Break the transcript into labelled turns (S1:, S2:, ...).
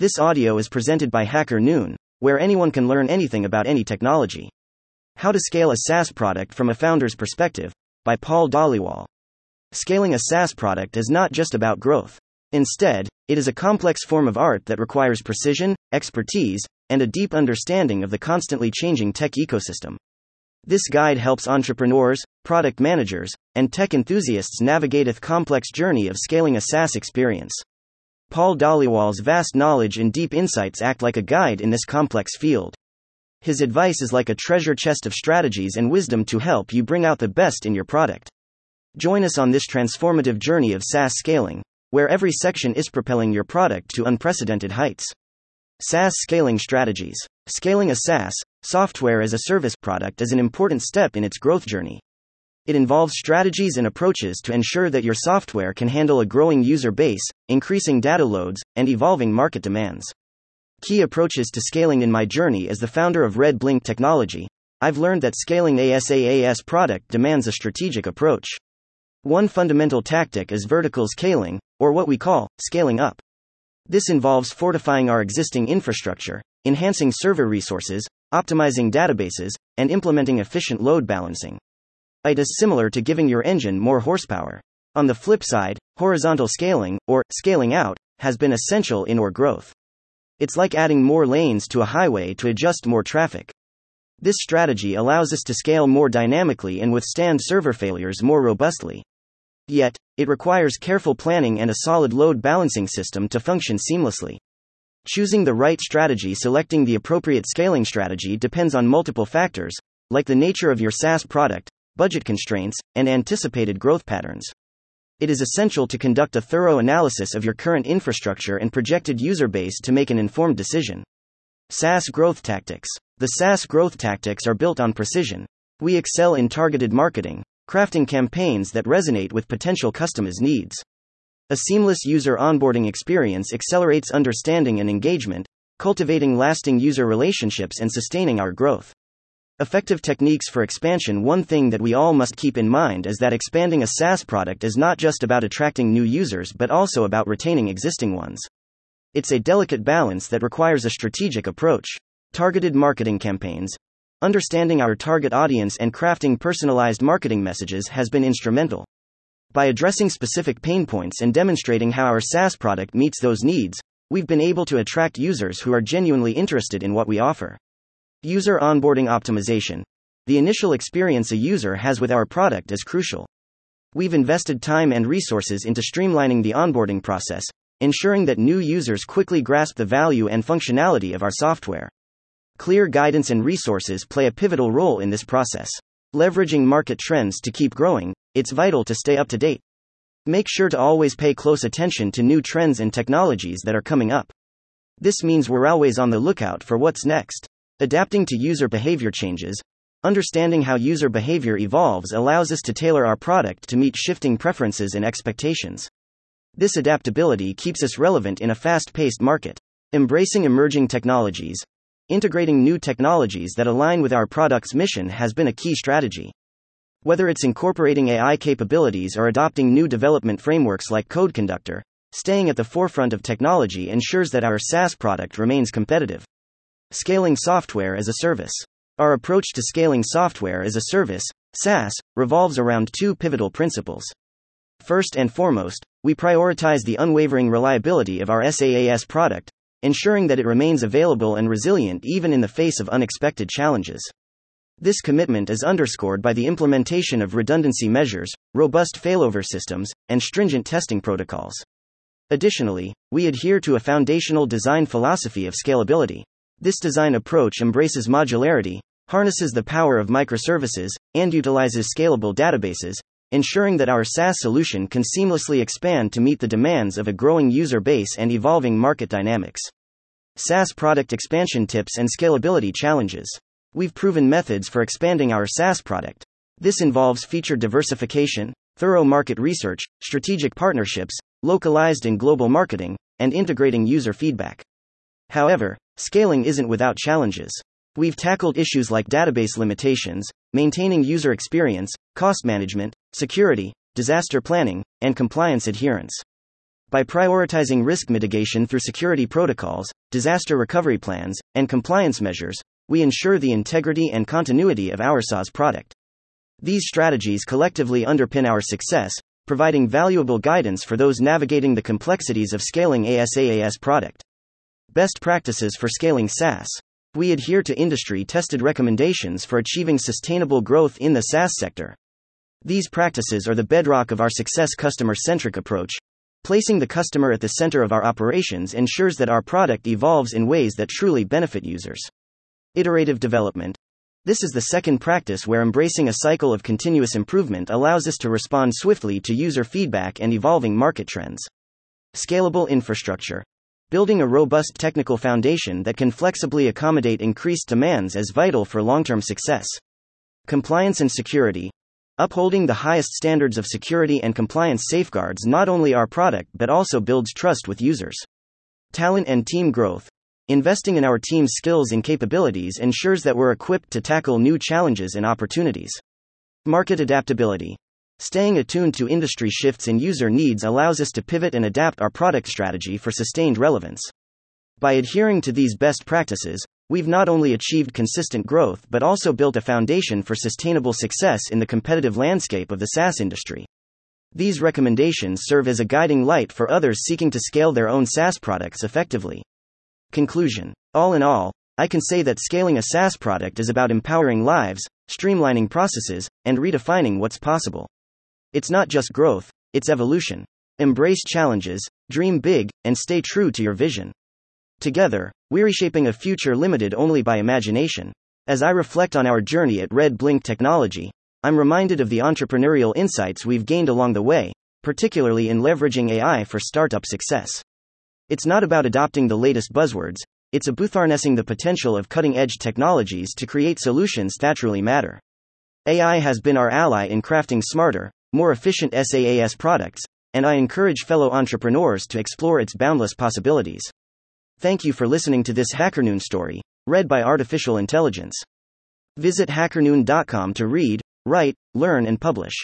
S1: This audio is presented by HackerNoon, where anyone can learn anything about any technology. How to Scale a SaaS Product from a Founder's Perspective, by Paul Dhaliwal. Scaling a SaaS product is not just about growth. Instead, it is a complex form of art that requires precision, expertise, and a deep understanding of the constantly changing tech ecosystem. This guide helps entrepreneurs, product managers, and tech enthusiasts navigate a complex journey of scaling a SaaS experience. Paul Dhaliwal's vast knowledge and deep insights act like a guide in this complex field. His advice is like a treasure chest of strategies and wisdom to help you bring out the best in your product. Join us on this transformative journey of SaaS scaling, where every section is propelling your product to unprecedented heights. SaaS scaling strategies. Scaling a SaaS, software as a service product, is an important step in its growth journey. It involves strategies and approaches to ensure that your software can handle a growing user base, increasing data loads, and evolving market demands. Key approaches to scaling in my journey as the founder of Red Blink Technology, I've learned that scaling a SaaS product demands a strategic approach. One fundamental tactic is vertical scaling, or what we call scaling up. This involves fortifying our existing infrastructure, enhancing server resources, optimizing databases, and implementing efficient load balancing. It is similar to giving your engine more horsepower. On the flip side, horizontal scaling, or scaling out, has been essential in our growth. It's like adding more lanes to a highway to adjust more traffic. This strategy allows us to scale more dynamically and withstand server failures more robustly. Yet, it requires careful planning and a solid load balancing system to function seamlessly. Choosing the right strategy, selecting the appropriate scaling strategy depends on multiple factors, like the nature of your SaaS product, budget constraints, and anticipated growth patterns. It is essential to conduct a thorough analysis of your current infrastructure and projected user base to make an informed decision. SaaS growth tactics. The SaaS growth tactics are built on precision. We excel in targeted marketing, crafting campaigns that resonate with potential customers' needs. A seamless user onboarding experience accelerates understanding and engagement, cultivating lasting user relationships and sustaining our growth. Effective techniques for expansion One thing that we all must keep in mind is that expanding a SaaS product is not just about attracting new users but also about retaining existing ones. It's a delicate balance that requires a strategic approach. Targeted marketing campaigns. Understanding our target audience and crafting personalized marketing messages has been instrumental. By addressing specific pain points and demonstrating how our SaaS product meets those needs, we've been able to attract users who are genuinely interested in what we offer. User onboarding optimization. The initial experience a user has with our product is crucial. We've invested time and resources into streamlining the onboarding process, ensuring that new users quickly grasp the value and functionality of our software. Clear guidance and resources play a pivotal role in this process. Leveraging market trends to keep growing, it's vital to stay up to date. Make sure to always pay close attention to new trends and technologies that are coming up. This means we're always on the lookout for what's next. Adapting to user behavior changes. Understanding how user behavior evolves allows us to tailor our product to meet shifting preferences and expectations. This adaptability keeps us relevant in a fast paced market. Embracing emerging technologies. Integrating new technologies that align with our product's mission has been a key strategy. Whether it's incorporating AI capabilities or adopting new development frameworks like Code Conductor, staying at the forefront of technology ensures that our SaaS product remains competitive. Scaling software as a service. Our approach to scaling software as a service, SaaS, revolves around two pivotal principles. First and foremost, we prioritize the unwavering reliability of our SaaS product, ensuring that it remains available and resilient even in the face of unexpected challenges. This commitment is underscored by the implementation of redundancy measures, robust failover systems, and stringent testing protocols. Additionally, we adhere to a foundational design philosophy of scalability. This design approach embraces modularity, harnesses the power of microservices, and utilizes scalable databases, ensuring that our SaaS solution can seamlessly expand to meet the demands of a growing user base and evolving market dynamics. SaaS product expansion tips and scalability challenges. We've proven methods for expanding our SaaS product. This involves feature diversification, thorough market research, strategic partnerships, localized and global marketing, and integrating user feedback. However, scaling isn't without challenges. We've tackled issues like database limitations, maintaining user experience, cost management, security, disaster planning, and compliance adherence. By prioritizing risk mitigation through security protocols, disaster recovery plans, and compliance measures, we ensure the integrity and continuity of our SaaS product. These strategies collectively underpin our success, providing valuable guidance for those navigating the complexities of scaling a SaaS product. Best practices for scaling SaaS. We adhere to industry tested recommendations for achieving sustainable growth in the SaaS sector. These practices are the bedrock of our success customer centric approach. Placing the customer at the center of our operations ensures that our product evolves in ways that truly benefit users. Iterative development. This is the second practice where embracing a cycle of continuous improvement allows us to respond swiftly to user feedback and evolving market trends. Scalable infrastructure. Building a robust technical foundation that can flexibly accommodate increased demands is vital for long term success. Compliance and security. Upholding the highest standards of security and compliance safeguards not only our product but also builds trust with users. Talent and team growth. Investing in our team's skills and capabilities ensures that we're equipped to tackle new challenges and opportunities. Market adaptability. Staying attuned to industry shifts and user needs allows us to pivot and adapt our product strategy for sustained relevance. By adhering to these best practices, we've not only achieved consistent growth but also built a foundation for sustainable success in the competitive landscape of the SaaS industry. These recommendations serve as a guiding light for others seeking to scale their own SaaS products effectively. Conclusion All in all, I can say that scaling a SaaS product is about empowering lives, streamlining processes, and redefining what's possible. It's not just growth, it's evolution. Embrace challenges, dream big, and stay true to your vision. Together, we're reshaping a future limited only by imagination. As I reflect on our journey at Red Blink Technology, I'm reminded of the entrepreneurial insights we've gained along the way, particularly in leveraging AI for startup success. It's not about adopting the latest buzzwords, it's about harnessing the potential of cutting edge technologies to create solutions that truly matter. AI has been our ally in crafting smarter, more efficient SaaS products, and I encourage fellow entrepreneurs to explore its boundless possibilities. Thank you for listening to this HackerNoon story, read by Artificial Intelligence. Visit hackerNoon.com to read, write, learn, and publish.